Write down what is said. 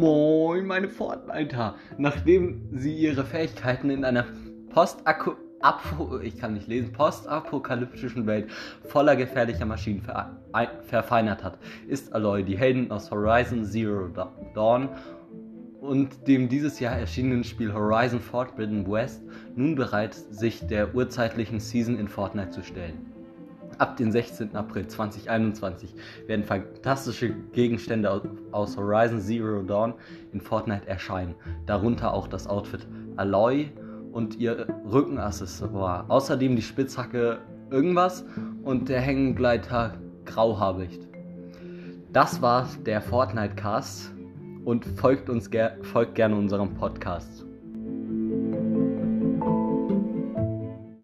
Moin, meine Fortniter. Nachdem sie ihre Fähigkeiten in einer Postakku ich kann nicht lesen, postapokalyptischen Welt voller gefährlicher Maschinen ver verfeinert hat, ist Aloy, die Helden aus Horizon Zero Dawn und dem dieses Jahr erschienenen Spiel Horizon Forbidden West nun bereit, sich der urzeitlichen Season in Fortnite zu stellen. Ab dem 16. April 2021 werden fantastische Gegenstände aus Horizon Zero Dawn in Fortnite erscheinen, darunter auch das Outfit Aloy und ihr Rückenaccessoire. Außerdem die Spitzhacke irgendwas und der Hängengleiter Grauhabicht. Das war der Fortnite Cast und folgt uns ger folgt gerne unserem Podcast.